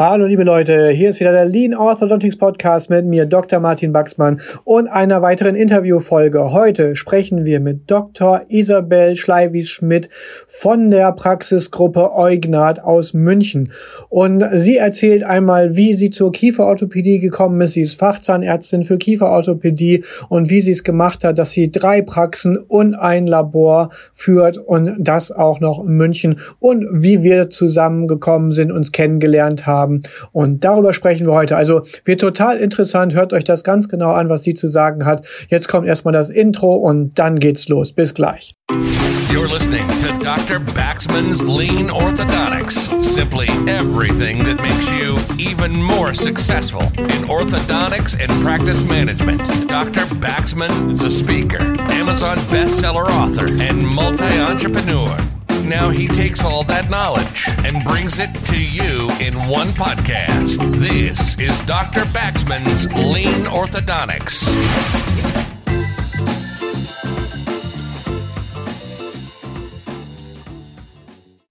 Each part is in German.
Hallo liebe Leute, hier ist wieder der Lean Orthodontics Podcast mit mir, Dr. Martin Baxmann und einer weiteren Interviewfolge. Heute sprechen wir mit Dr. Isabel Schleiwies-Schmidt von der Praxisgruppe Eugnat aus München. Und sie erzählt einmal, wie sie zur Kieferorthopädie gekommen ist. Sie ist Fachzahnärztin für Kieferorthopädie und wie sie es gemacht hat, dass sie drei Praxen und ein Labor führt und das auch noch in München und wie wir zusammengekommen sind, uns kennengelernt haben haben. Und darüber sprechen wir heute. Also wird total interessant. Hört euch das ganz genau an, was sie zu sagen hat. Jetzt kommt erstmal das Intro und dann geht's los. Bis gleich. You're listening to Dr. Baxman's Lean Orthodontics. Simply everything that makes you even more successful in orthodontics and practice management. Dr. Baxman is a speaker, Amazon bestseller author, and multi entrepreneur. Now he takes all that knowledge and brings it to you in one podcast. This is Dr. Baxman's Lean Orthodontics.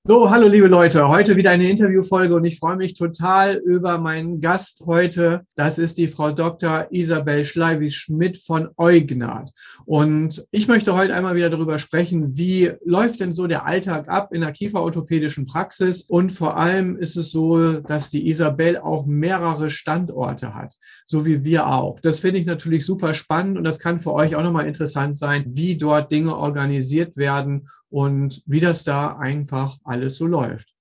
So, hallo liebe Leute, heute wieder eine Interviewfolge und ich freue mich total über meinen Gast heute. Das ist die Frau Dr. Isabel Schleiwis-Schmidt von Eugnat. Und ich möchte heute einmal wieder darüber sprechen, wie läuft denn so der Alltag ab in der kieferorthopädischen Praxis? Und vor allem ist es so, dass die Isabel auch mehrere Standorte hat, so wie wir auch. Das finde ich natürlich super spannend und das kann für euch auch nochmal interessant sein, wie dort Dinge organisiert werden und wie das da einfach alles alles so läuft.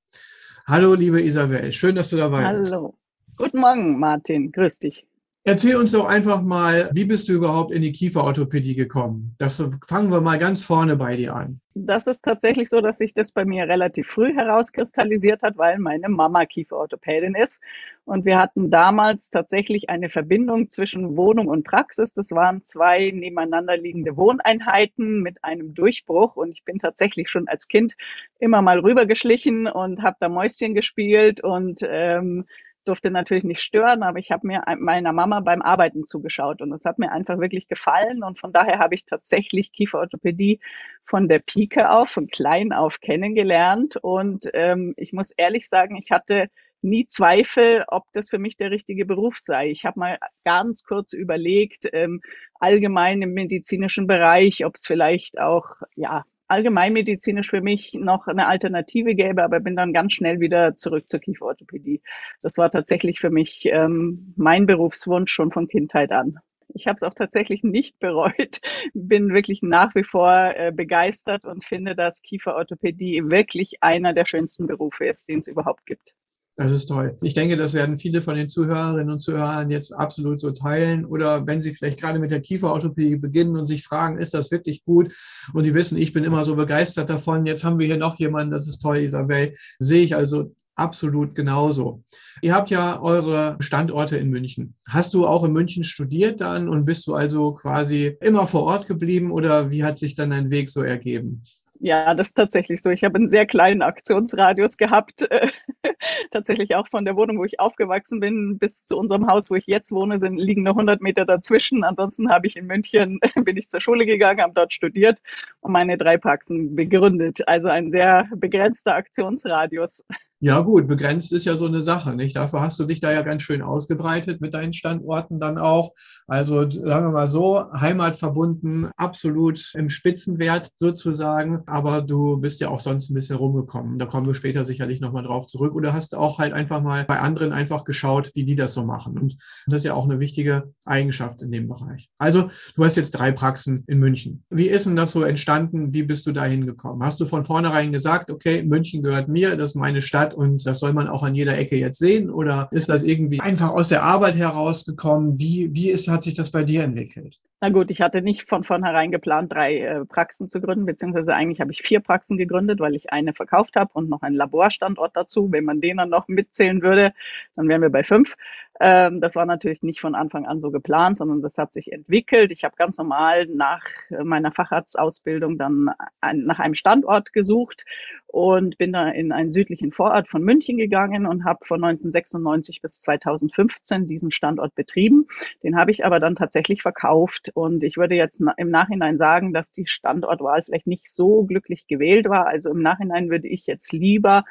Hallo, liebe Isabel, schön, dass du dabei Hallo. bist. Hallo. Guten Morgen, Martin. Grüß dich. Erzähl uns doch einfach mal, wie bist du überhaupt in die Kieferorthopädie gekommen? Das fangen wir mal ganz vorne bei dir an. Das ist tatsächlich so, dass sich das bei mir relativ früh herauskristallisiert hat, weil meine Mama Kieferorthopädin ist. Und wir hatten damals tatsächlich eine Verbindung zwischen Wohnung und Praxis. Das waren zwei nebeneinander liegende Wohneinheiten mit einem Durchbruch. Und ich bin tatsächlich schon als Kind immer mal rübergeschlichen und habe da Mäuschen gespielt und ähm, durfte natürlich nicht stören, aber ich habe mir meiner Mama beim Arbeiten zugeschaut und es hat mir einfach wirklich gefallen und von daher habe ich tatsächlich Kieferorthopädie von der Pike auf, von klein auf kennengelernt und ähm, ich muss ehrlich sagen, ich hatte nie Zweifel, ob das für mich der richtige Beruf sei. Ich habe mal ganz kurz überlegt, ähm, allgemein im medizinischen Bereich, ob es vielleicht auch ja allgemeinmedizinisch für mich noch eine Alternative gäbe, aber bin dann ganz schnell wieder zurück zur Kieferorthopädie. Das war tatsächlich für mich ähm, mein Berufswunsch schon von Kindheit an. Ich habe es auch tatsächlich nicht bereut, bin wirklich nach wie vor äh, begeistert und finde, dass Kieferorthopädie wirklich einer der schönsten Berufe ist, den es überhaupt gibt. Das ist toll. Ich denke, das werden viele von den Zuhörerinnen und Zuhörern jetzt absolut so teilen. Oder wenn sie vielleicht gerade mit der Kieferorthopädie beginnen und sich fragen, ist das wirklich gut? Und die wissen, ich bin immer so begeistert davon. Jetzt haben wir hier noch jemanden, das ist toll, Isabel. Sehe ich also absolut genauso. Ihr habt ja eure Standorte in München. Hast du auch in München studiert dann und bist du also quasi immer vor Ort geblieben oder wie hat sich dann dein Weg so ergeben? Ja, das ist tatsächlich so. Ich habe einen sehr kleinen Aktionsradius gehabt. Äh, tatsächlich auch von der Wohnung, wo ich aufgewachsen bin, bis zu unserem Haus, wo ich jetzt wohne, sind, liegen noch 100 Meter dazwischen. Ansonsten habe ich in München, bin ich zur Schule gegangen, habe dort studiert und meine drei Praxen begründet. Also ein sehr begrenzter Aktionsradius. Ja gut, begrenzt ist ja so eine Sache, nicht? Dafür hast du dich da ja ganz schön ausgebreitet mit deinen Standorten dann auch. Also sagen wir mal so, heimatverbunden, absolut im Spitzenwert sozusagen. Aber du bist ja auch sonst ein bisschen rumgekommen. Da kommen wir später sicherlich nochmal drauf zurück. Oder hast auch halt einfach mal bei anderen einfach geschaut, wie die das so machen. Und das ist ja auch eine wichtige Eigenschaft in dem Bereich. Also du hast jetzt drei Praxen in München. Wie ist denn das so entstanden? Wie bist du da hingekommen? Hast du von vornherein gesagt, okay, München gehört mir, das ist meine Stadt hat und das soll man auch an jeder Ecke jetzt sehen? Oder ist das irgendwie einfach aus der Arbeit herausgekommen? Wie, wie ist, hat sich das bei dir entwickelt? Na gut, ich hatte nicht von vornherein geplant, drei äh, Praxen zu gründen, beziehungsweise eigentlich habe ich vier Praxen gegründet, weil ich eine verkauft habe und noch einen Laborstandort dazu. Wenn man den dann noch mitzählen würde, dann wären wir bei fünf. Ähm, das war natürlich nicht von Anfang an so geplant, sondern das hat sich entwickelt. Ich habe ganz normal nach meiner Facharztausbildung dann ein, nach einem Standort gesucht und bin da in einen südlichen Vorort von München gegangen und habe von 1996 bis 2015 diesen Standort betrieben. Den habe ich aber dann tatsächlich verkauft und ich würde jetzt im Nachhinein sagen, dass die Standortwahl vielleicht nicht so glücklich gewählt war. Also im Nachhinein würde ich jetzt lieber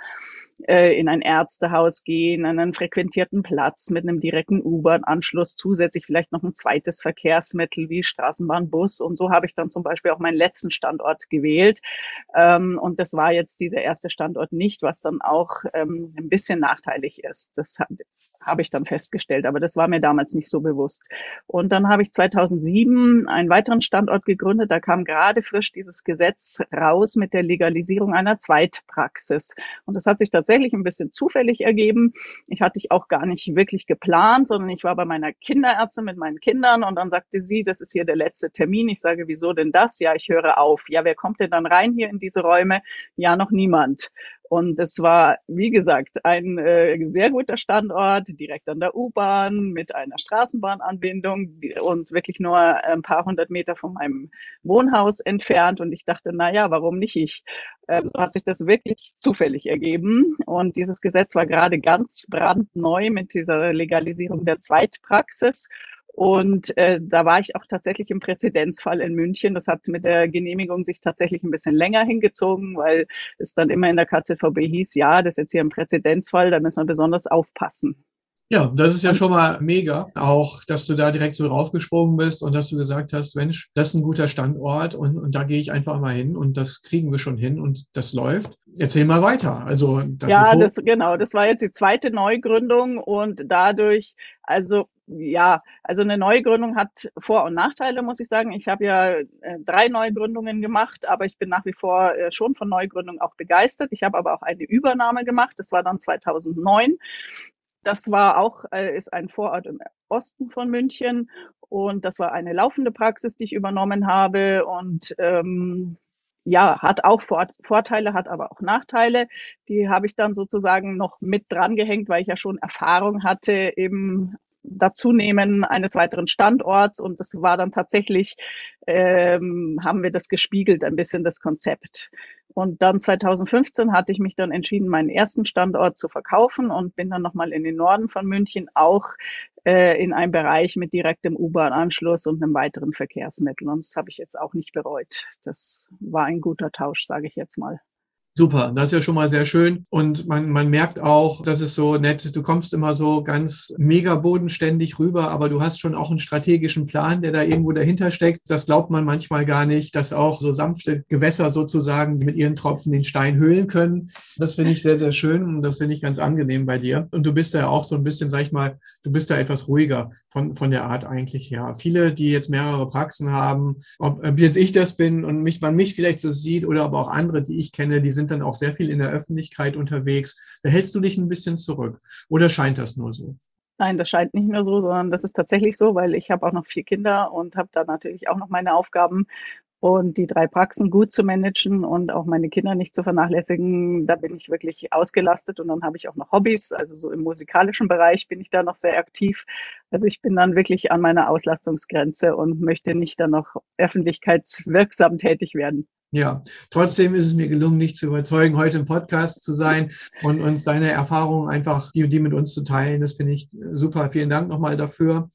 äh, in ein Ärztehaus gehen, an einen frequentierten Platz mit einem direkten U-Bahn-Anschluss, zusätzlich vielleicht noch ein zweites Verkehrsmittel wie Straßenbahn, Bus. Und so habe ich dann zum Beispiel auch meinen letzten Standort gewählt. Ähm, und das war jetzt dieser erste Standort nicht, was dann auch ähm, ein bisschen nachteilig ist. Das habe ich dann festgestellt, aber das war mir damals nicht so bewusst. Und dann habe ich 2007 einen weiteren Standort gegründet. Da kam gerade frisch dieses Gesetz raus mit der Legalisierung einer Zweitpraxis. Und das hat sich tatsächlich ein bisschen zufällig ergeben. Ich hatte ich auch gar nicht wirklich geplant, sondern ich war bei meiner Kinderärztin mit meinen Kindern und dann sagte sie, das ist hier der letzte Termin. Ich sage, wieso denn das? Ja, ich höre auf. Ja, wer kommt denn dann rein hier in diese Räume? Ja, noch niemand. Und es war, wie gesagt, ein äh, sehr guter Standort, direkt an der U-Bahn, mit einer Straßenbahnanbindung und wirklich nur ein paar hundert Meter von meinem Wohnhaus entfernt. Und ich dachte, na ja, warum nicht ich? Ähm, so hat sich das wirklich zufällig ergeben. Und dieses Gesetz war gerade ganz brandneu mit dieser Legalisierung der Zweitpraxis. Und äh, da war ich auch tatsächlich im Präzedenzfall in München. Das hat mit der Genehmigung sich tatsächlich ein bisschen länger hingezogen, weil es dann immer in der KZVB hieß, ja, das ist jetzt hier ein Präzedenzfall, da müssen wir besonders aufpassen. Ja, das ist ja schon mal mega. Auch, dass du da direkt so draufgesprungen bist und dass du gesagt hast, Mensch, das ist ein guter Standort und, und da gehe ich einfach mal hin und das kriegen wir schon hin und das läuft. Erzähl mal weiter. Also, das ja, das, genau. Das war jetzt die zweite Neugründung und dadurch, also ja, also eine Neugründung hat Vor- und Nachteile, muss ich sagen. Ich habe ja äh, drei Neugründungen gemacht, aber ich bin nach wie vor äh, schon von Neugründung auch begeistert. Ich habe aber auch eine Übernahme gemacht. Das war dann 2009. Das war auch, äh, ist ein Vorort im Osten von München und das war eine laufende Praxis, die ich übernommen habe und ähm, ja, hat auch Vorteile, hat aber auch Nachteile. Die habe ich dann sozusagen noch mit dran gehängt, weil ich ja schon Erfahrung hatte im Dazunehmen eines weiteren Standorts und das war dann tatsächlich, ähm, haben wir das gespiegelt, ein bisschen das Konzept. Und dann 2015 hatte ich mich dann entschieden, meinen ersten Standort zu verkaufen und bin dann nochmal in den Norden von München, auch äh, in einem Bereich mit direktem U-Bahn-Anschluss und einem weiteren Verkehrsmittel. Und das habe ich jetzt auch nicht bereut. Das war ein guter Tausch, sage ich jetzt mal. Super, das ist ja schon mal sehr schön. Und man, man merkt auch, das ist so nett, du kommst immer so ganz mega bodenständig rüber, aber du hast schon auch einen strategischen Plan, der da irgendwo dahinter steckt. Das glaubt man manchmal gar nicht, dass auch so sanfte Gewässer sozusagen mit ihren Tropfen den Stein höhlen können. Das finde ich sehr, sehr schön und das finde ich ganz angenehm bei dir. Und du bist ja auch so ein bisschen, sag ich mal, du bist da etwas ruhiger von, von der Art eigentlich her. Viele, die jetzt mehrere Praxen haben, ob jetzt ich das bin und mich, man mich vielleicht so sieht oder aber auch andere, die ich kenne, die sind sind dann auch sehr viel in der Öffentlichkeit unterwegs. Da hältst du dich ein bisschen zurück. Oder scheint das nur so? Nein, das scheint nicht nur so, sondern das ist tatsächlich so, weil ich habe auch noch vier Kinder und habe da natürlich auch noch meine Aufgaben und die drei Praxen gut zu managen und auch meine Kinder nicht zu vernachlässigen, da bin ich wirklich ausgelastet und dann habe ich auch noch Hobbys, also so im musikalischen Bereich bin ich da noch sehr aktiv. Also ich bin dann wirklich an meiner Auslastungsgrenze und möchte nicht dann noch öffentlichkeitswirksam tätig werden. Ja, trotzdem ist es mir gelungen, dich zu überzeugen, heute im Podcast zu sein und uns deine Erfahrungen einfach, die, die mit uns zu teilen. Das finde ich super. Vielen Dank nochmal dafür.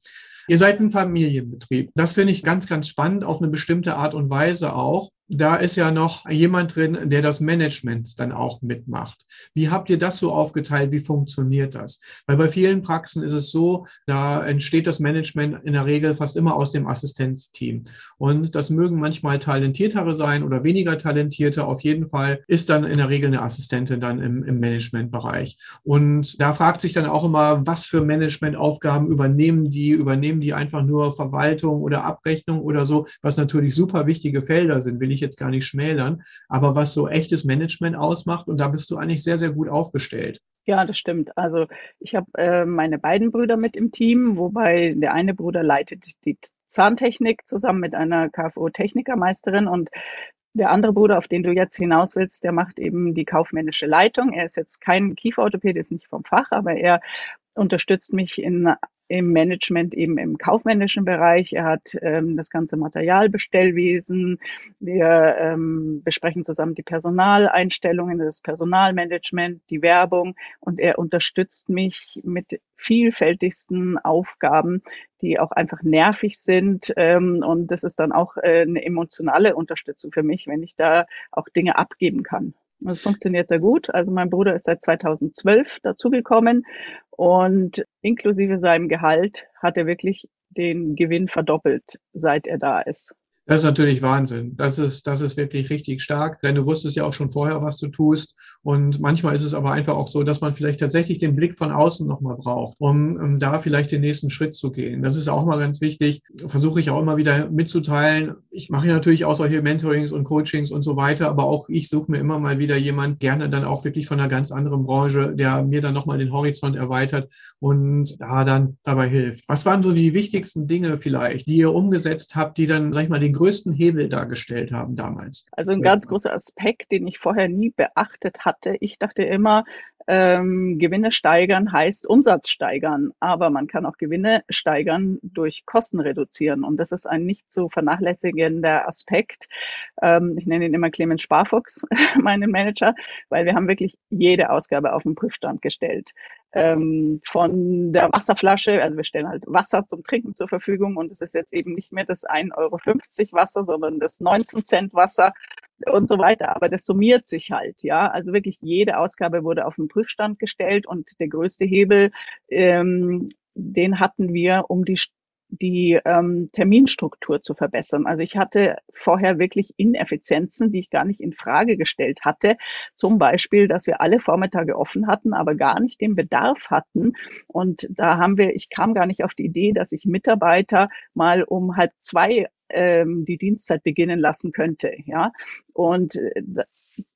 Ihr seid ein Familienbetrieb. Das finde ich ganz, ganz spannend, auf eine bestimmte Art und Weise auch da ist ja noch jemand drin, der das Management dann auch mitmacht. Wie habt ihr das so aufgeteilt? Wie funktioniert das? Weil bei vielen Praxen ist es so, da entsteht das Management in der Regel fast immer aus dem Assistenzteam. Und das mögen manchmal talentiertere sein oder weniger talentierte. Auf jeden Fall ist dann in der Regel eine Assistentin dann im, im Managementbereich. Und da fragt sich dann auch immer, was für Managementaufgaben übernehmen die? Übernehmen die einfach nur Verwaltung oder Abrechnung oder so, was natürlich super wichtige Felder sind, will ich jetzt gar nicht schmälern, aber was so echtes Management ausmacht und da bist du eigentlich sehr, sehr gut aufgestellt. Ja, das stimmt. Also ich habe äh, meine beiden Brüder mit im Team, wobei der eine Bruder leitet die Zahntechnik zusammen mit einer KFO-Technikermeisterin und der andere Bruder, auf den du jetzt hinaus willst, der macht eben die kaufmännische Leitung. Er ist jetzt kein Kieferorthopäde, ist nicht vom Fach, aber er unterstützt mich in im Management eben im kaufmännischen Bereich. Er hat ähm, das ganze Materialbestellwesen. Wir ähm, besprechen zusammen die Personaleinstellungen, das Personalmanagement, die Werbung und er unterstützt mich mit vielfältigsten Aufgaben, die auch einfach nervig sind. Ähm, und das ist dann auch äh, eine emotionale Unterstützung für mich, wenn ich da auch Dinge abgeben kann. Es funktioniert sehr gut. Also mein Bruder ist seit 2012 dazugekommen und inklusive seinem Gehalt hat er wirklich den Gewinn verdoppelt, seit er da ist. Das ist natürlich Wahnsinn. Das ist, das ist wirklich richtig stark, denn du wusstest ja auch schon vorher, was du tust. Und manchmal ist es aber einfach auch so, dass man vielleicht tatsächlich den Blick von außen nochmal braucht, um, um da vielleicht den nächsten Schritt zu gehen. Das ist auch mal ganz wichtig. Versuche ich auch immer wieder mitzuteilen. Ich mache natürlich auch solche Mentorings und Coachings und so weiter, aber auch ich suche mir immer mal wieder jemand, gerne dann auch wirklich von einer ganz anderen Branche, der mir dann nochmal den Horizont erweitert und da dann dabei hilft. Was waren so die wichtigsten Dinge vielleicht, die ihr umgesetzt habt, die dann, sag ich mal, den größten Hebel dargestellt haben damals? Also ein ganz großer Aspekt, den ich vorher nie beachtet hatte. Ich dachte immer, ähm, Gewinne steigern heißt Umsatz steigern, aber man kann auch Gewinne steigern durch Kosten reduzieren und das ist ein nicht zu vernachlässigender Aspekt. Ähm, ich nenne ihn immer Clemens Sparfuchs, meinen Manager, weil wir haben wirklich jede Ausgabe auf den Prüfstand gestellt. Ähm, von der Wasserflasche, also wir stellen halt Wasser zum Trinken zur Verfügung und es ist jetzt eben nicht mehr das 1,50 Euro Wasser, sondern das 19 Cent Wasser und so weiter. Aber das summiert sich halt, ja. Also wirklich jede Ausgabe wurde auf den Prüfstand gestellt und der größte Hebel, ähm, den hatten wir, um die die ähm, Terminstruktur zu verbessern. Also ich hatte vorher wirklich Ineffizienzen, die ich gar nicht in Frage gestellt hatte. Zum Beispiel, dass wir alle Vormittage offen hatten, aber gar nicht den Bedarf hatten. Und da haben wir, ich kam gar nicht auf die Idee, dass ich Mitarbeiter mal um halb zwei ähm, die Dienstzeit beginnen lassen könnte. Ja, und äh,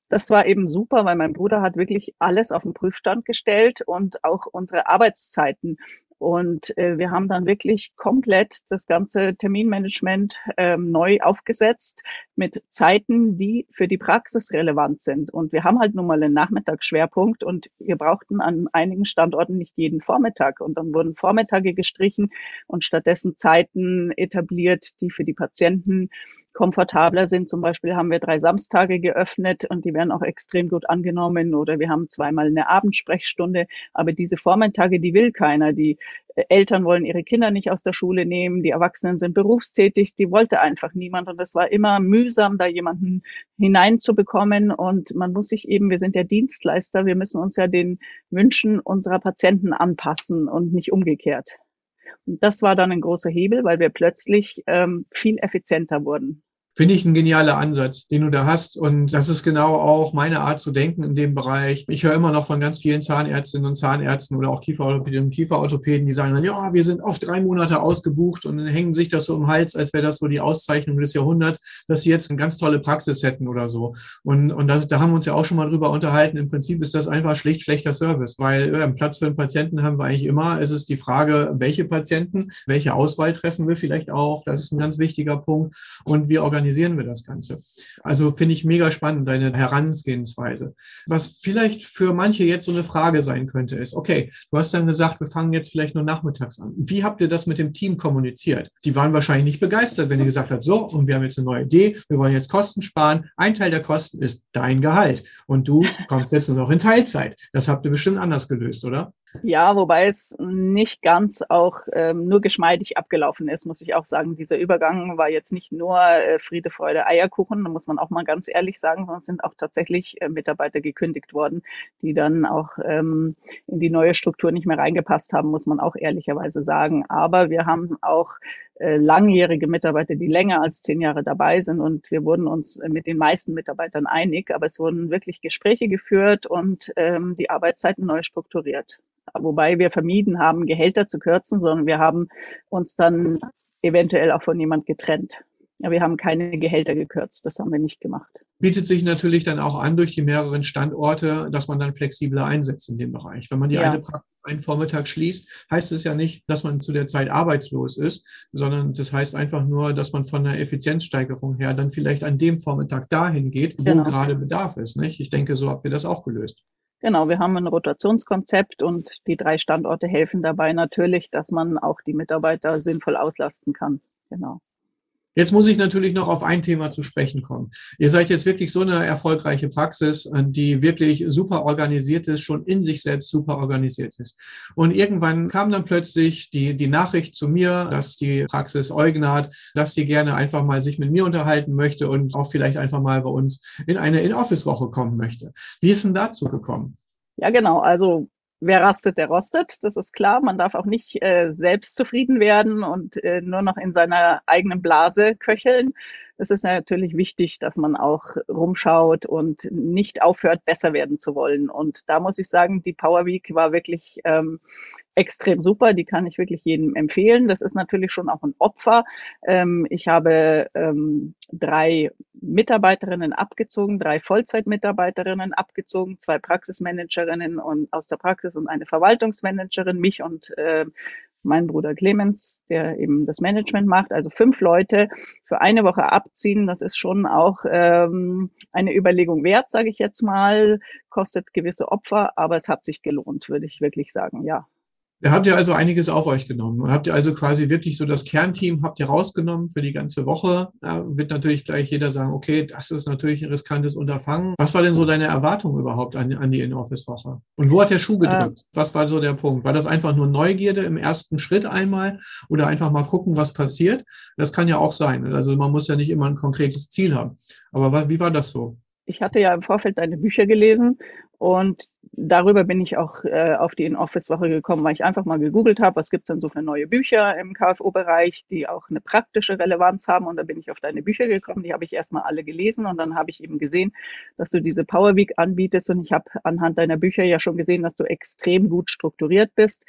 das war eben super, weil mein Bruder hat wirklich alles auf den Prüfstand gestellt und auch unsere Arbeitszeiten und äh, wir haben dann wirklich komplett das ganze Terminmanagement ähm, neu aufgesetzt mit Zeiten, die für die Praxis relevant sind. Und wir haben halt nun mal einen Nachmittagsschwerpunkt und wir brauchten an einigen Standorten nicht jeden Vormittag. Und dann wurden Vormittage gestrichen und stattdessen Zeiten etabliert, die für die Patienten komfortabler sind. Zum Beispiel haben wir drei Samstage geöffnet und die werden auch extrem gut angenommen oder wir haben zweimal eine Abendsprechstunde. Aber diese Vormittage, die will keiner. Die Eltern wollen ihre Kinder nicht aus der Schule nehmen, die Erwachsenen sind berufstätig, die wollte einfach niemand und es war immer mühsam, da jemanden hineinzubekommen und man muss sich eben, wir sind ja Dienstleister, wir müssen uns ja den Wünschen unserer Patienten anpassen und nicht umgekehrt. Und das war dann ein großer Hebel, weil wir plötzlich ähm, viel effizienter wurden. Finde ich ein genialer Ansatz, den du da hast. Und das ist genau auch meine Art zu denken in dem Bereich. Ich höre immer noch von ganz vielen Zahnärztinnen und Zahnärzten oder auch Kieferorthopäden Kieferorthopäden, die sagen dann, ja, wir sind auf drei Monate ausgebucht und dann hängen sich das so im Hals, als wäre das so die Auszeichnung des Jahrhunderts, dass sie jetzt eine ganz tolle Praxis hätten oder so. Und, und das, da haben wir uns ja auch schon mal drüber unterhalten. Im Prinzip ist das einfach schlicht schlechter Service, weil äh, Platz für einen Patienten haben wir eigentlich immer. Es ist die Frage, welche Patienten, welche Auswahl treffen wir vielleicht auch. Das ist ein ganz wichtiger Punkt. Und wir organisieren organisieren wir das Ganze? Also finde ich mega spannend, deine Herangehensweise. Was vielleicht für manche jetzt so eine Frage sein könnte, ist, okay, du hast dann gesagt, wir fangen jetzt vielleicht nur nachmittags an. Wie habt ihr das mit dem Team kommuniziert? Die waren wahrscheinlich nicht begeistert, wenn ihr gesagt habt, so, und wir haben jetzt eine neue Idee, wir wollen jetzt Kosten sparen. Ein Teil der Kosten ist dein Gehalt und du kommst jetzt nur noch in Teilzeit. Das habt ihr bestimmt anders gelöst, oder? Ja, wobei es nicht ganz auch ähm, nur geschmeidig abgelaufen ist, muss ich auch sagen. Dieser Übergang war jetzt nicht nur äh, Friede, Freude, Eierkuchen, da muss man auch mal ganz ehrlich sagen, sondern sind auch tatsächlich äh, Mitarbeiter gekündigt worden, die dann auch ähm, in die neue Struktur nicht mehr reingepasst haben, muss man auch ehrlicherweise sagen. Aber wir haben auch äh, langjährige Mitarbeiter, die länger als zehn Jahre dabei sind und wir wurden uns mit den meisten Mitarbeitern einig, aber es wurden wirklich Gespräche geführt und ähm, die Arbeitszeiten neu strukturiert wobei wir vermieden haben, Gehälter zu kürzen, sondern wir haben uns dann eventuell auch von jemand getrennt. Ja, wir haben keine Gehälter gekürzt, das haben wir nicht gemacht. Bietet sich natürlich dann auch an durch die mehreren Standorte, dass man dann flexibler einsetzt in dem Bereich. Wenn man die ja. eine Praxis einen Vormittag schließt, heißt es ja nicht, dass man zu der Zeit arbeitslos ist, sondern das heißt einfach nur, dass man von der Effizienzsteigerung her dann vielleicht an dem Vormittag dahin geht, wo genau. gerade Bedarf ist. Nicht? Ich denke, so habt ihr das auch gelöst. Genau, wir haben ein Rotationskonzept und die drei Standorte helfen dabei natürlich, dass man auch die Mitarbeiter sinnvoll auslasten kann. Genau. Jetzt muss ich natürlich noch auf ein Thema zu sprechen kommen. Ihr seid jetzt wirklich so eine erfolgreiche Praxis, äh, die wirklich super organisiert ist, schon in sich selbst super organisiert ist. Und irgendwann kam dann plötzlich die, die Nachricht zu mir, dass die Praxis Eugnat, dass die gerne einfach mal sich mit mir unterhalten möchte und auch vielleicht einfach mal bei uns in eine In-Office-Woche kommen möchte. Wie ist denn dazu gekommen? Ja, genau. Also wer rastet, der rostet. Das ist klar. Man darf auch nicht äh, selbst zufrieden werden und äh, nur noch in seiner eigenen Blase köcheln. Es ist natürlich wichtig, dass man auch rumschaut und nicht aufhört, besser werden zu wollen. Und da muss ich sagen, die Power Week war wirklich ähm, extrem super. Die kann ich wirklich jedem empfehlen. Das ist natürlich schon auch ein Opfer. Ähm, ich habe ähm, drei Mitarbeiterinnen abgezogen, drei Vollzeitmitarbeiterinnen abgezogen, zwei Praxismanagerinnen und aus der Praxis und eine Verwaltungsmanagerin, mich und äh, mein Bruder Clemens, der eben das Management macht. Also fünf Leute für eine Woche abziehen, das ist schon auch ähm, eine Überlegung wert, sage ich jetzt mal. Kostet gewisse Opfer, aber es hat sich gelohnt, würde ich wirklich sagen, ja. Da habt ihr also einiges auf euch genommen. Und habt ihr also quasi wirklich so das Kernteam habt ihr rausgenommen für die ganze Woche. Da wird natürlich gleich jeder sagen, okay, das ist natürlich ein riskantes Unterfangen. Was war denn so deine Erwartung überhaupt an, an die In-Office-Woche? Und wo hat der Schuh gedrückt? Äh, was war so der Punkt? War das einfach nur Neugierde im ersten Schritt einmal oder einfach mal gucken, was passiert? Das kann ja auch sein. Also man muss ja nicht immer ein konkretes Ziel haben. Aber was, wie war das so? ich hatte ja im Vorfeld deine Bücher gelesen und darüber bin ich auch äh, auf die In-Office-Woche gekommen, weil ich einfach mal gegoogelt habe, was gibt's denn so für neue Bücher im KFO-Bereich, die auch eine praktische Relevanz haben. Und da bin ich auf deine Bücher gekommen, die habe ich erstmal alle gelesen. Und dann habe ich eben gesehen, dass du diese Power Week anbietest. Und ich habe anhand deiner Bücher ja schon gesehen, dass du extrem gut strukturiert bist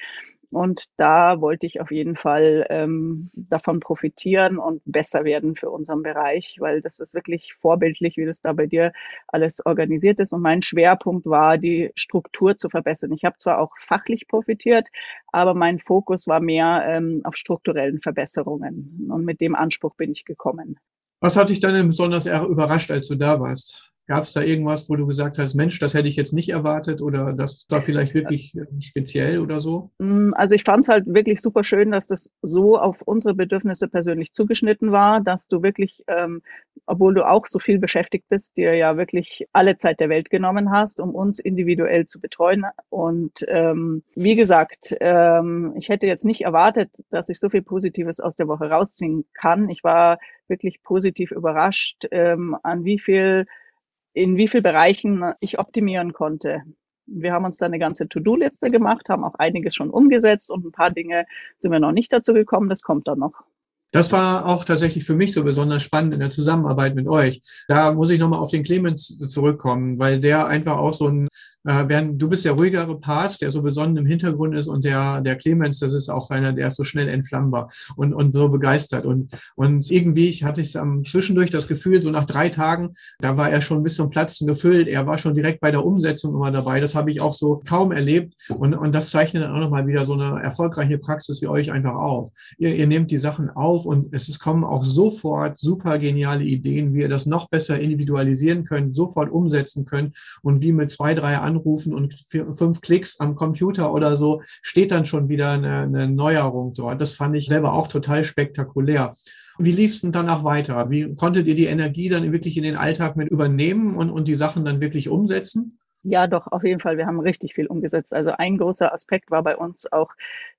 und da wollte ich auf jeden Fall ähm, davon profitieren und besser werden für unseren Bereich, weil das ist wirklich vorbildlich, wie das da bei dir alles organisiert ist. Und mein Schwerpunkt war, die Struktur zu verbessern. Ich habe zwar auch fachlich profitiert, aber mein Fokus war mehr ähm, auf strukturellen Verbesserungen. Und mit dem Anspruch bin ich gekommen. Was hat dich dann besonders überrascht, als du da warst? Gab es da irgendwas, wo du gesagt hast, Mensch, das hätte ich jetzt nicht erwartet oder das war vielleicht wirklich äh, speziell oder so? Mm, also ich fand es halt wirklich super schön, dass das so auf unsere Bedürfnisse persönlich zugeschnitten war, dass du wirklich, ähm, obwohl du auch so viel beschäftigt bist, dir ja wirklich alle Zeit der Welt genommen hast, um uns individuell zu betreuen. Und ähm, wie gesagt, ähm, ich hätte jetzt nicht erwartet, dass ich so viel Positives aus der Woche rausziehen kann. Ich war wirklich positiv überrascht, ähm, an wie viel in wie vielen Bereichen ich optimieren konnte. Wir haben uns da eine ganze To-Do-Liste gemacht, haben auch einiges schon umgesetzt und ein paar Dinge sind wir noch nicht dazu gekommen. Das kommt dann noch. Das war auch tatsächlich für mich so besonders spannend in der Zusammenarbeit mit euch. Da muss ich nochmal auf den Clemens zurückkommen, weil der einfach auch so ein äh, während du bist der ruhigere Part, der so besonnen im Hintergrund ist und der, der Clemens, das ist auch einer, der ist so schnell entflammbar und, und so begeistert. Und, und irgendwie ich hatte ich am zwischendurch das Gefühl, so nach drei Tagen, da war er schon bis zum Platzen gefüllt. Er war schon direkt bei der Umsetzung immer dabei. Das habe ich auch so kaum erlebt. Und, und das zeichnet dann auch nochmal wieder so eine erfolgreiche Praxis wie euch einfach auf. Ihr, ihr nehmt die Sachen auf und es ist, kommen auch sofort super geniale Ideen, wie ihr das noch besser individualisieren könnt, sofort umsetzen könnt und wie mit zwei, drei anrufen und fünf Klicks am Computer oder so steht dann schon wieder eine, eine Neuerung dort. Das fand ich selber auch total spektakulär. Wie lief es denn danach weiter? Wie konntet ihr die Energie dann wirklich in den Alltag mit übernehmen und, und die Sachen dann wirklich umsetzen? Ja, doch, auf jeden Fall. Wir haben richtig viel umgesetzt. Also ein großer Aspekt war bei uns auch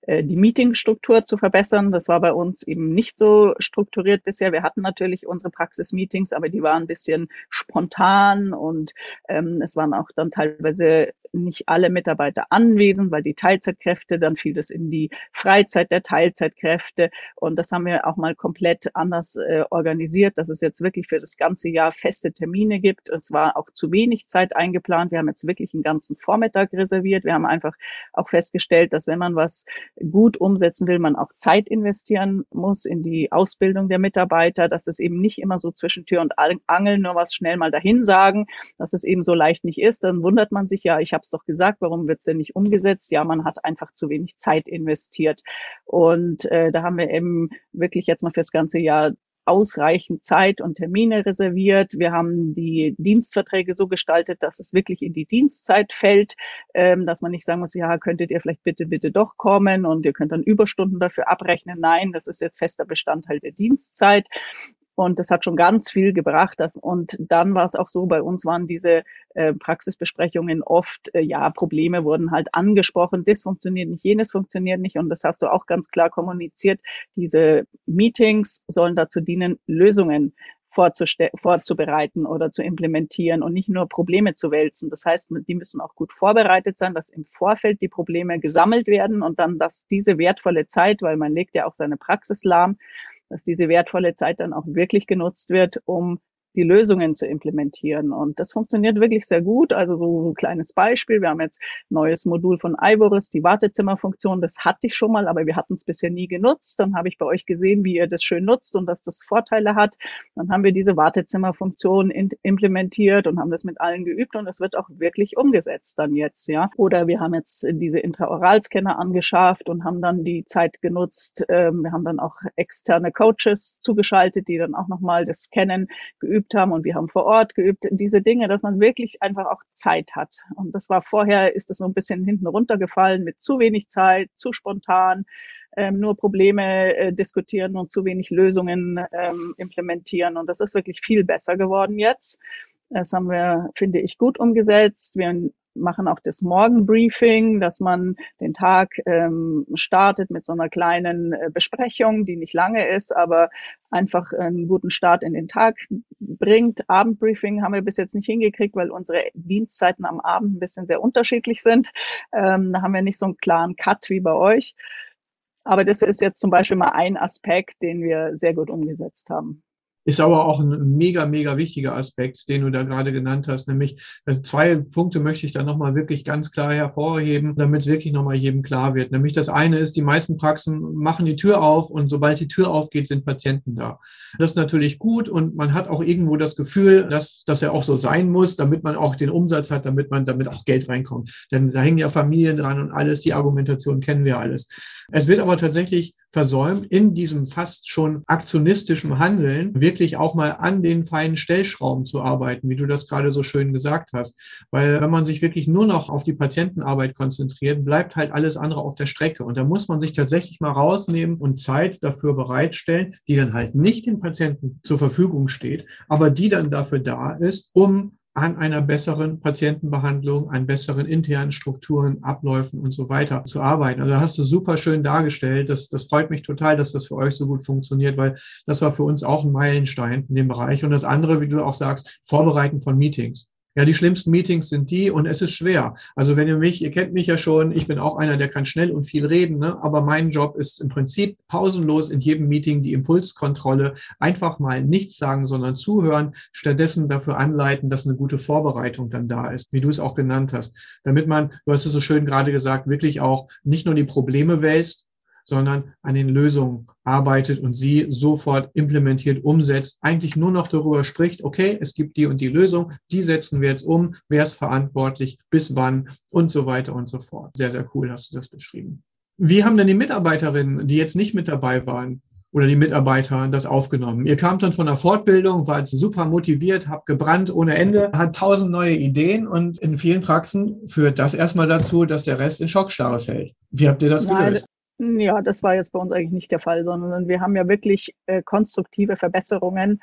die Meetingstruktur zu verbessern. Das war bei uns eben nicht so strukturiert bisher. Wir hatten natürlich unsere Praxis-Meetings, aber die waren ein bisschen spontan und ähm, es waren auch dann teilweise nicht alle Mitarbeiter anwesend, weil die Teilzeitkräfte, dann fiel das in die Freizeit der Teilzeitkräfte. Und das haben wir auch mal komplett anders äh, organisiert, dass es jetzt wirklich für das ganze Jahr feste Termine gibt. Es war auch zu wenig Zeit eingeplant. Wir haben jetzt wirklich einen ganzen Vormittag reserviert. Wir haben einfach auch festgestellt, dass wenn man was gut umsetzen will, man auch Zeit investieren muss in die Ausbildung der Mitarbeiter, dass es eben nicht immer so zwischen Tür und Angel nur was schnell mal dahin sagen, dass es eben so leicht nicht ist. Dann wundert man sich ja, ich habe es doch gesagt, warum wird es denn nicht umgesetzt? Ja, man hat einfach zu wenig Zeit investiert. Und äh, da haben wir eben wirklich jetzt mal fürs ganze Jahr ausreichend Zeit und Termine reserviert. Wir haben die Dienstverträge so gestaltet, dass es wirklich in die Dienstzeit fällt, ähm, dass man nicht sagen muss, ja, könntet ihr vielleicht bitte, bitte doch kommen und ihr könnt dann Überstunden dafür abrechnen. Nein, das ist jetzt fester Bestandteil der Dienstzeit. Und das hat schon ganz viel gebracht. Das, und dann war es auch so, bei uns waren diese äh, Praxisbesprechungen oft, äh, ja, Probleme wurden halt angesprochen, das funktioniert nicht, jenes funktioniert nicht. Und das hast du auch ganz klar kommuniziert. Diese Meetings sollen dazu dienen, Lösungen vorzubereiten oder zu implementieren und nicht nur Probleme zu wälzen. Das heißt, die müssen auch gut vorbereitet sein, dass im Vorfeld die Probleme gesammelt werden und dann, dass diese wertvolle Zeit, weil man legt ja auch seine Praxis lahm, dass diese wertvolle Zeit dann auch wirklich genutzt wird, um die Lösungen zu implementieren. Und das funktioniert wirklich sehr gut. Also so ein kleines Beispiel. Wir haben jetzt neues Modul von Ivoris, die Wartezimmerfunktion. Das hatte ich schon mal, aber wir hatten es bisher nie genutzt. Dann habe ich bei euch gesehen, wie ihr das schön nutzt und dass das Vorteile hat. Dann haben wir diese Wartezimmerfunktion implementiert und haben das mit allen geübt und es wird auch wirklich umgesetzt dann jetzt, ja. Oder wir haben jetzt diese Intraoralscanner angeschafft und haben dann die Zeit genutzt. Ähm, wir haben dann auch externe Coaches zugeschaltet, die dann auch nochmal das Scannen geübt geübt haben und wir haben vor Ort geübt, diese Dinge, dass man wirklich einfach auch Zeit hat. Und das war vorher, ist das so ein bisschen hinten runtergefallen mit zu wenig Zeit, zu spontan, ähm, nur Probleme äh, diskutieren und zu wenig Lösungen ähm, implementieren. Und das ist wirklich viel besser geworden jetzt. Das haben wir, finde ich, gut umgesetzt. Wir machen auch das Morgenbriefing, dass man den Tag ähm, startet mit so einer kleinen äh, Besprechung, die nicht lange ist, aber einfach einen guten Start in den Tag bringt. Abendbriefing haben wir bis jetzt nicht hingekriegt, weil unsere Dienstzeiten am Abend ein bisschen sehr unterschiedlich sind. Ähm, da haben wir nicht so einen klaren Cut wie bei euch. Aber das ist jetzt zum Beispiel mal ein Aspekt, den wir sehr gut umgesetzt haben. Ist aber auch ein mega, mega wichtiger Aspekt, den du da gerade genannt hast, nämlich also zwei Punkte möchte ich da nochmal wirklich ganz klar hervorheben, damit es wirklich nochmal jedem klar wird. Nämlich das eine ist, die meisten Praxen machen die Tür auf und sobald die Tür aufgeht, sind Patienten da. Das ist natürlich gut und man hat auch irgendwo das Gefühl, dass, dass er auch so sein muss, damit man auch den Umsatz hat, damit man damit auch Geld reinkommt. Denn da hängen ja Familien dran und alles, die Argumentation kennen wir alles. Es wird aber tatsächlich versäumt, in diesem fast schon aktionistischen Handeln wirklich auch mal an den feinen Stellschrauben zu arbeiten, wie du das gerade so schön gesagt hast. Weil wenn man sich wirklich nur noch auf die Patientenarbeit konzentriert, bleibt halt alles andere auf der Strecke. Und da muss man sich tatsächlich mal rausnehmen und Zeit dafür bereitstellen, die dann halt nicht den Patienten zur Verfügung steht, aber die dann dafür da ist, um an einer besseren Patientenbehandlung, an besseren internen Strukturen, Abläufen und so weiter zu arbeiten. Also hast du super schön dargestellt. Das, das freut mich total, dass das für euch so gut funktioniert, weil das war für uns auch ein Meilenstein in dem Bereich. Und das andere, wie du auch sagst, Vorbereiten von Meetings. Ja, die schlimmsten Meetings sind die und es ist schwer. Also wenn ihr mich, ihr kennt mich ja schon, ich bin auch einer, der kann schnell und viel reden, ne? aber mein Job ist im Prinzip pausenlos in jedem Meeting die Impulskontrolle, einfach mal nichts sagen, sondern zuhören, stattdessen dafür anleiten, dass eine gute Vorbereitung dann da ist, wie du es auch genannt hast, damit man, du hast es so schön gerade gesagt, wirklich auch nicht nur die Probleme wälzt, sondern an den Lösungen arbeitet und sie sofort implementiert, umsetzt, eigentlich nur noch darüber spricht, okay, es gibt die und die Lösung, die setzen wir jetzt um, wer ist verantwortlich, bis wann und so weiter und so fort. Sehr, sehr cool hast du das beschrieben. Wie haben denn die Mitarbeiterinnen, die jetzt nicht mit dabei waren, oder die Mitarbeiter das aufgenommen. Ihr kamt dann von der Fortbildung, wart super motiviert, habt gebrannt ohne Ende, hat tausend neue Ideen und in vielen Praxen führt das erstmal dazu, dass der Rest in Schockstarre fällt. Wie habt ihr das gelöst? Ja, das war jetzt bei uns eigentlich nicht der Fall, sondern wir haben ja wirklich äh, konstruktive Verbesserungen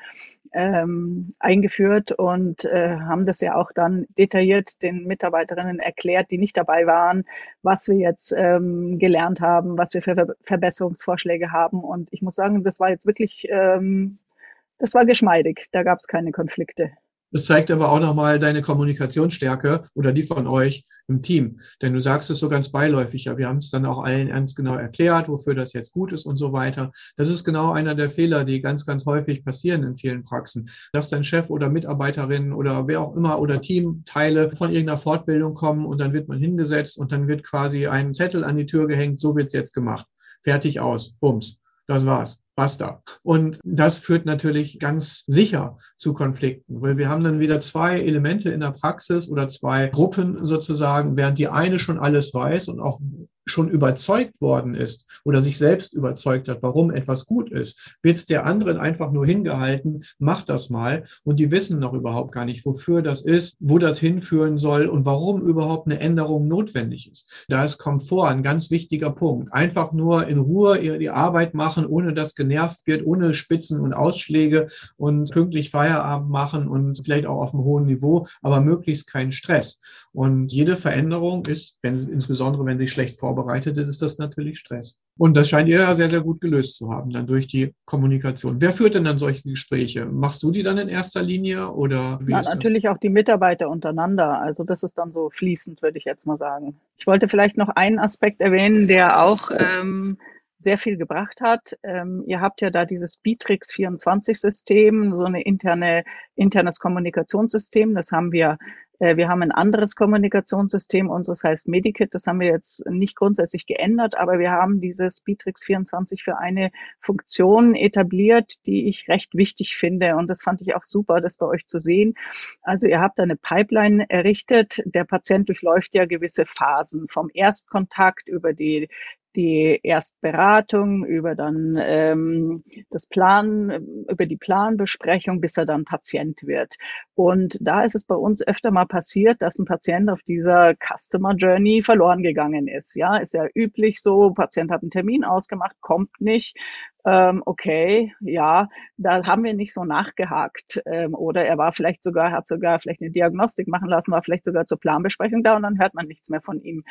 ähm, eingeführt und äh, haben das ja auch dann detailliert den Mitarbeiterinnen erklärt, die nicht dabei waren, was wir jetzt ähm, gelernt haben, was wir für Ver Verbesserungsvorschläge haben. Und ich muss sagen, das war jetzt wirklich, ähm, das war geschmeidig. Da gab es keine Konflikte. Das zeigt aber auch nochmal deine Kommunikationsstärke oder die von euch im Team. Denn du sagst es so ganz beiläufig, ja, wir haben es dann auch allen ernst genau erklärt, wofür das jetzt gut ist und so weiter. Das ist genau einer der Fehler, die ganz, ganz häufig passieren in vielen Praxen. Dass dein Chef oder Mitarbeiterin oder wer auch immer oder Teamteile von irgendeiner Fortbildung kommen und dann wird man hingesetzt und dann wird quasi ein Zettel an die Tür gehängt, so wird's jetzt gemacht. Fertig aus. Bums. Das war's. Basta. Und das führt natürlich ganz sicher zu Konflikten, weil wir haben dann wieder zwei Elemente in der Praxis oder zwei Gruppen sozusagen, während die eine schon alles weiß und auch schon überzeugt worden ist oder sich selbst überzeugt hat, warum etwas gut ist, wird es der anderen einfach nur hingehalten, mach das mal. Und die wissen noch überhaupt gar nicht, wofür das ist, wo das hinführen soll und warum überhaupt eine Änderung notwendig ist. Da ist Komfort ein ganz wichtiger Punkt. Einfach nur in Ruhe die Arbeit machen, ohne dass genervt wird, ohne Spitzen und Ausschläge und pünktlich Feierabend machen und vielleicht auch auf einem hohen Niveau, aber möglichst keinen Stress. Und jede Veränderung ist, wenn, insbesondere wenn sie schlecht vorbereitet vorbereitet ist, ist das natürlich Stress. Und das scheint ihr ja sehr, sehr gut gelöst zu haben, dann durch die Kommunikation. Wer führt denn dann solche Gespräche? Machst du die dann in erster Linie oder wie ist natürlich das? auch die Mitarbeiter untereinander. Also das ist dann so fließend, würde ich jetzt mal sagen. Ich wollte vielleicht noch einen Aspekt erwähnen, der auch ähm, sehr viel gebracht hat. Ähm, ihr habt ja da dieses Bitrix 24 System, so eine interne, internes Kommunikationssystem. Das haben wir wir haben ein anderes Kommunikationssystem, unseres heißt Medikit. Das haben wir jetzt nicht grundsätzlich geändert, aber wir haben dieses Bitrix 24 für eine Funktion etabliert, die ich recht wichtig finde. Und das fand ich auch super, das bei euch zu sehen. Also ihr habt eine Pipeline errichtet. Der Patient durchläuft ja gewisse Phasen vom Erstkontakt über die die Erstberatung, über dann ähm, das Plan, über die Planbesprechung, bis er dann Patient wird. Und da ist es bei uns öfter mal passiert, dass ein Patient auf dieser Customer Journey verloren gegangen ist. Ja, ist ja üblich so, Patient hat einen Termin ausgemacht, kommt nicht. Ähm, okay, ja, da haben wir nicht so nachgehakt. Ähm, oder er war vielleicht sogar, hat sogar vielleicht eine Diagnostik machen lassen, war vielleicht sogar zur Planbesprechung da und dann hört man nichts mehr von ihm.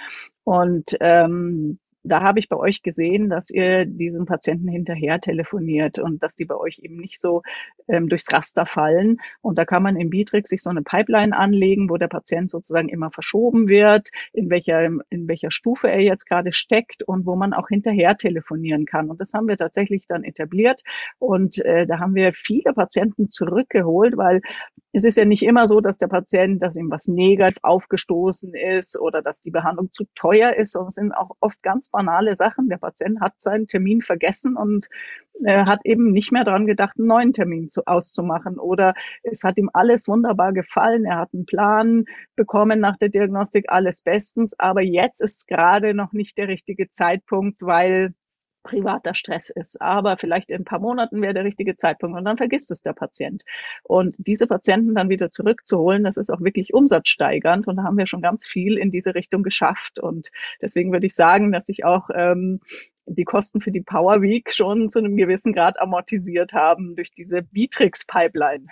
Und ähm, da habe ich bei euch gesehen, dass ihr diesen Patienten hinterher telefoniert und dass die bei euch eben nicht so ähm, durchs Raster fallen. Und da kann man im Bitrix sich so eine Pipeline anlegen, wo der Patient sozusagen immer verschoben wird, in welcher, in welcher Stufe er jetzt gerade steckt und wo man auch hinterher telefonieren kann. Und das haben wir tatsächlich dann etabliert. Und äh, da haben wir viele Patienten zurückgeholt, weil es ist ja nicht immer so, dass der Patient, dass ihm was negativ aufgestoßen ist oder dass die Behandlung zu teuer ist, sondern es sind auch oft ganz banale Sachen. Der Patient hat seinen Termin vergessen und äh, hat eben nicht mehr dran gedacht, einen neuen Termin zu, auszumachen. Oder es hat ihm alles wunderbar gefallen. Er hat einen Plan bekommen nach der Diagnostik, alles bestens. Aber jetzt ist gerade noch nicht der richtige Zeitpunkt, weil privater Stress ist. Aber vielleicht in ein paar Monaten wäre der richtige Zeitpunkt und dann vergisst es der Patient. Und diese Patienten dann wieder zurückzuholen, das ist auch wirklich umsatzsteigernd und da haben wir schon ganz viel in diese Richtung geschafft. Und deswegen würde ich sagen, dass ich auch ähm, die Kosten für die Power Week schon zu einem gewissen Grad amortisiert haben durch diese Bitrix-Pipeline.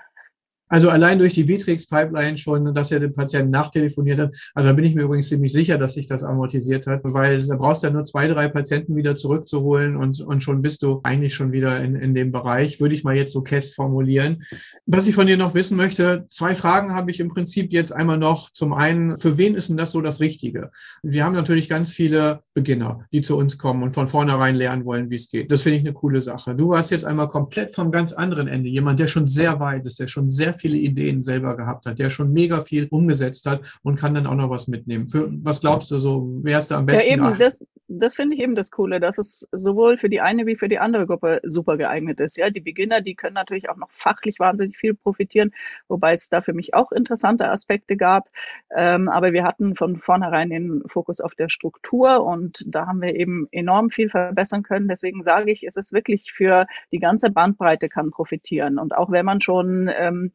Also allein durch die Bitrix-Pipeline schon, dass er den Patienten nachtelefoniert hat. Also da bin ich mir übrigens ziemlich sicher, dass sich das amortisiert hat, weil da brauchst du ja nur zwei, drei Patienten wieder zurückzuholen und, und schon bist du eigentlich schon wieder in, in dem Bereich, würde ich mal jetzt so Kest formulieren. Was ich von dir noch wissen möchte, zwei Fragen habe ich im Prinzip jetzt einmal noch. Zum einen, für wen ist denn das so das Richtige? Wir haben natürlich ganz viele Beginner, die zu uns kommen und von vornherein lernen wollen, wie es geht. Das finde ich eine coole Sache. Du warst jetzt einmal komplett vom ganz anderen Ende. Jemand, der schon sehr weit ist, der schon sehr viele Ideen selber gehabt hat, der schon mega viel umgesetzt hat und kann dann auch noch was mitnehmen. Für, was glaubst du so, wer ist da am besten? Ja, eben, das, das finde ich eben das Coole, dass es sowohl für die eine wie für die andere Gruppe super geeignet ist. Ja, die Beginner, die können natürlich auch noch fachlich wahnsinnig viel profitieren, wobei es da für mich auch interessante Aspekte gab. Ähm, aber wir hatten von vornherein den Fokus auf der Struktur und da haben wir eben enorm viel verbessern können. Deswegen sage ich, es ist wirklich für die ganze Bandbreite kann profitieren. Und auch wenn man schon ähm,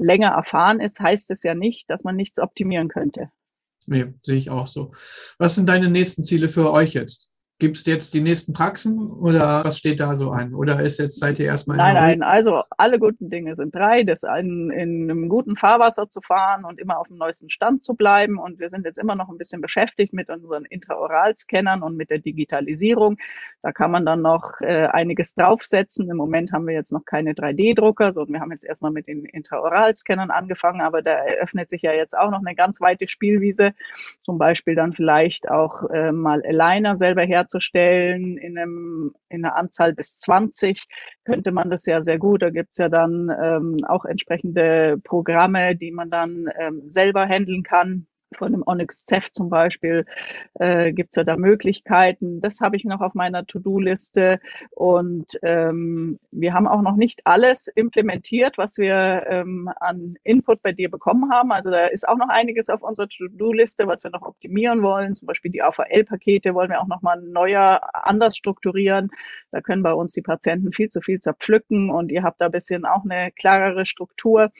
länger erfahren ist, heißt es ja nicht, dass man nichts optimieren könnte. Nee, sehe ich auch so. Was sind deine nächsten Ziele für euch jetzt? Gibt es jetzt die nächsten Praxen oder was steht da so an? Oder ist jetzt seid ihr erstmal Nein, nein, also alle guten Dinge sind drei. Das in, in einem guten Fahrwasser zu fahren und immer auf dem neuesten Stand zu bleiben. Und wir sind jetzt immer noch ein bisschen beschäftigt mit unseren Intraoralscannern und mit der Digitalisierung. Da kann man dann noch äh, einiges draufsetzen. Im Moment haben wir jetzt noch keine 3D-Drucker, sondern wir haben jetzt erstmal mit den Intraoralscannern angefangen, aber da eröffnet sich ja jetzt auch noch eine ganz weite Spielwiese. Zum Beispiel dann vielleicht auch äh, mal Aligner selber herzustellen herzustellen in, einem, in einer Anzahl bis 20, könnte man das ja sehr gut. Da gibt's ja dann ähm, auch entsprechende Programme, die man dann ähm, selber handeln kann. Von dem Onyx Cef zum Beispiel äh, gibt es ja da Möglichkeiten. Das habe ich noch auf meiner To-Do-Liste. Und ähm, wir haben auch noch nicht alles implementiert, was wir ähm, an Input bei dir bekommen haben. Also da ist auch noch einiges auf unserer To-Do-Liste, was wir noch optimieren wollen. Zum Beispiel die AVL-Pakete wollen wir auch noch mal neuer, anders strukturieren. Da können bei uns die Patienten viel zu viel zerpflücken und ihr habt da bisschen auch eine klarere Struktur.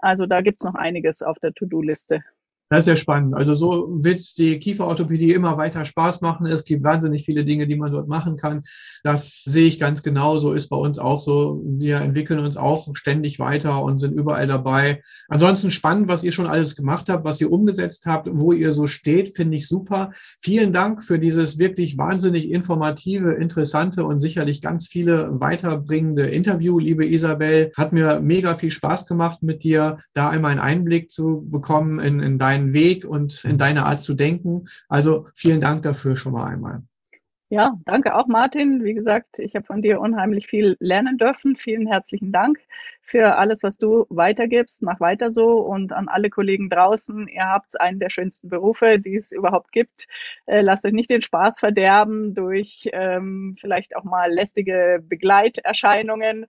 Also da gibt's noch einiges auf der To-Do-Liste. Das ist sehr spannend. Also so wird die Kieferorthopädie immer weiter Spaß machen. Es gibt wahnsinnig viele Dinge, die man dort machen kann. Das sehe ich ganz genau. So ist bei uns auch so. Wir entwickeln uns auch ständig weiter und sind überall dabei. Ansonsten spannend, was ihr schon alles gemacht habt, was ihr umgesetzt habt, wo ihr so steht, finde ich super. Vielen Dank für dieses wirklich wahnsinnig informative, interessante und sicherlich ganz viele weiterbringende Interview, liebe Isabel. Hat mir mega viel Spaß gemacht, mit dir da einmal einen Einblick zu bekommen in, in dein deinen Weg und in deine Art zu denken. Also vielen Dank dafür schon mal einmal. Ja, danke auch, Martin. Wie gesagt, ich habe von dir unheimlich viel lernen dürfen. Vielen herzlichen Dank für alles, was du weitergibst. Mach weiter so und an alle Kollegen draußen. Ihr habt einen der schönsten Berufe, die es überhaupt gibt. Äh, lasst euch nicht den Spaß verderben durch ähm, vielleicht auch mal lästige Begleiterscheinungen,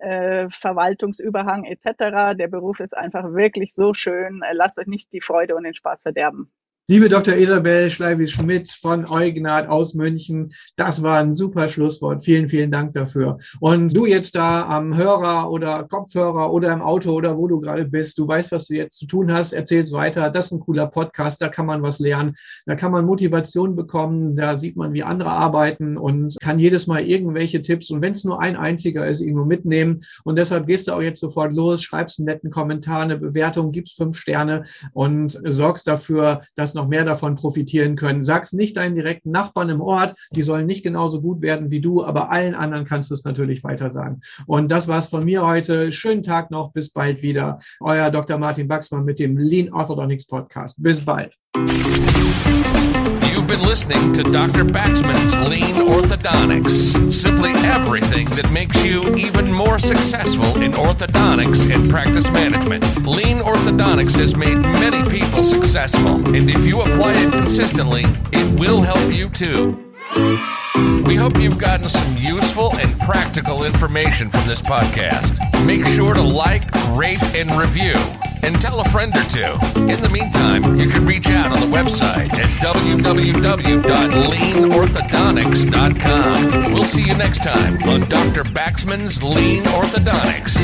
äh, Verwaltungsüberhang etc. Der Beruf ist einfach wirklich so schön. Äh, lasst euch nicht die Freude und den Spaß verderben. Liebe Dr. Isabel Schleiwis-Schmidt von Eugnat aus München, das war ein super Schlusswort. Vielen, vielen Dank dafür. Und du jetzt da am Hörer oder Kopfhörer oder im Auto oder wo du gerade bist, du weißt, was du jetzt zu tun hast, erzähl's weiter. Das ist ein cooler Podcast, da kann man was lernen, da kann man Motivation bekommen, da sieht man, wie andere arbeiten und kann jedes Mal irgendwelche Tipps und wenn es nur ein einziger ist, irgendwo mitnehmen. Und deshalb gehst du auch jetzt sofort los, schreibst einen netten Kommentar, eine Bewertung, gibst fünf Sterne und sorgst dafür, dass noch noch mehr davon profitieren können. Sag's nicht deinen direkten Nachbarn im Ort, die sollen nicht genauso gut werden wie du, aber allen anderen kannst du es natürlich weiter sagen. Und das war's von mir heute. Schönen Tag noch, bis bald wieder. Euer Dr. Martin Baxmann mit dem Lean Orthodontics Podcast. Bis bald. Been listening to Dr. Baxman's Lean Orthodontics. Simply everything that makes you even more successful in orthodontics and practice management. Lean Orthodontics has made many people successful, and if you apply it consistently, it will help you too. We hope you've gotten some useful and practical information from this podcast. Make sure to like, rate, and review, and tell a friend or two. In the meantime, you can reach out on the website at www.leanorthodontics.com. We'll see you next time on Dr. Baxman's Lean Orthodontics.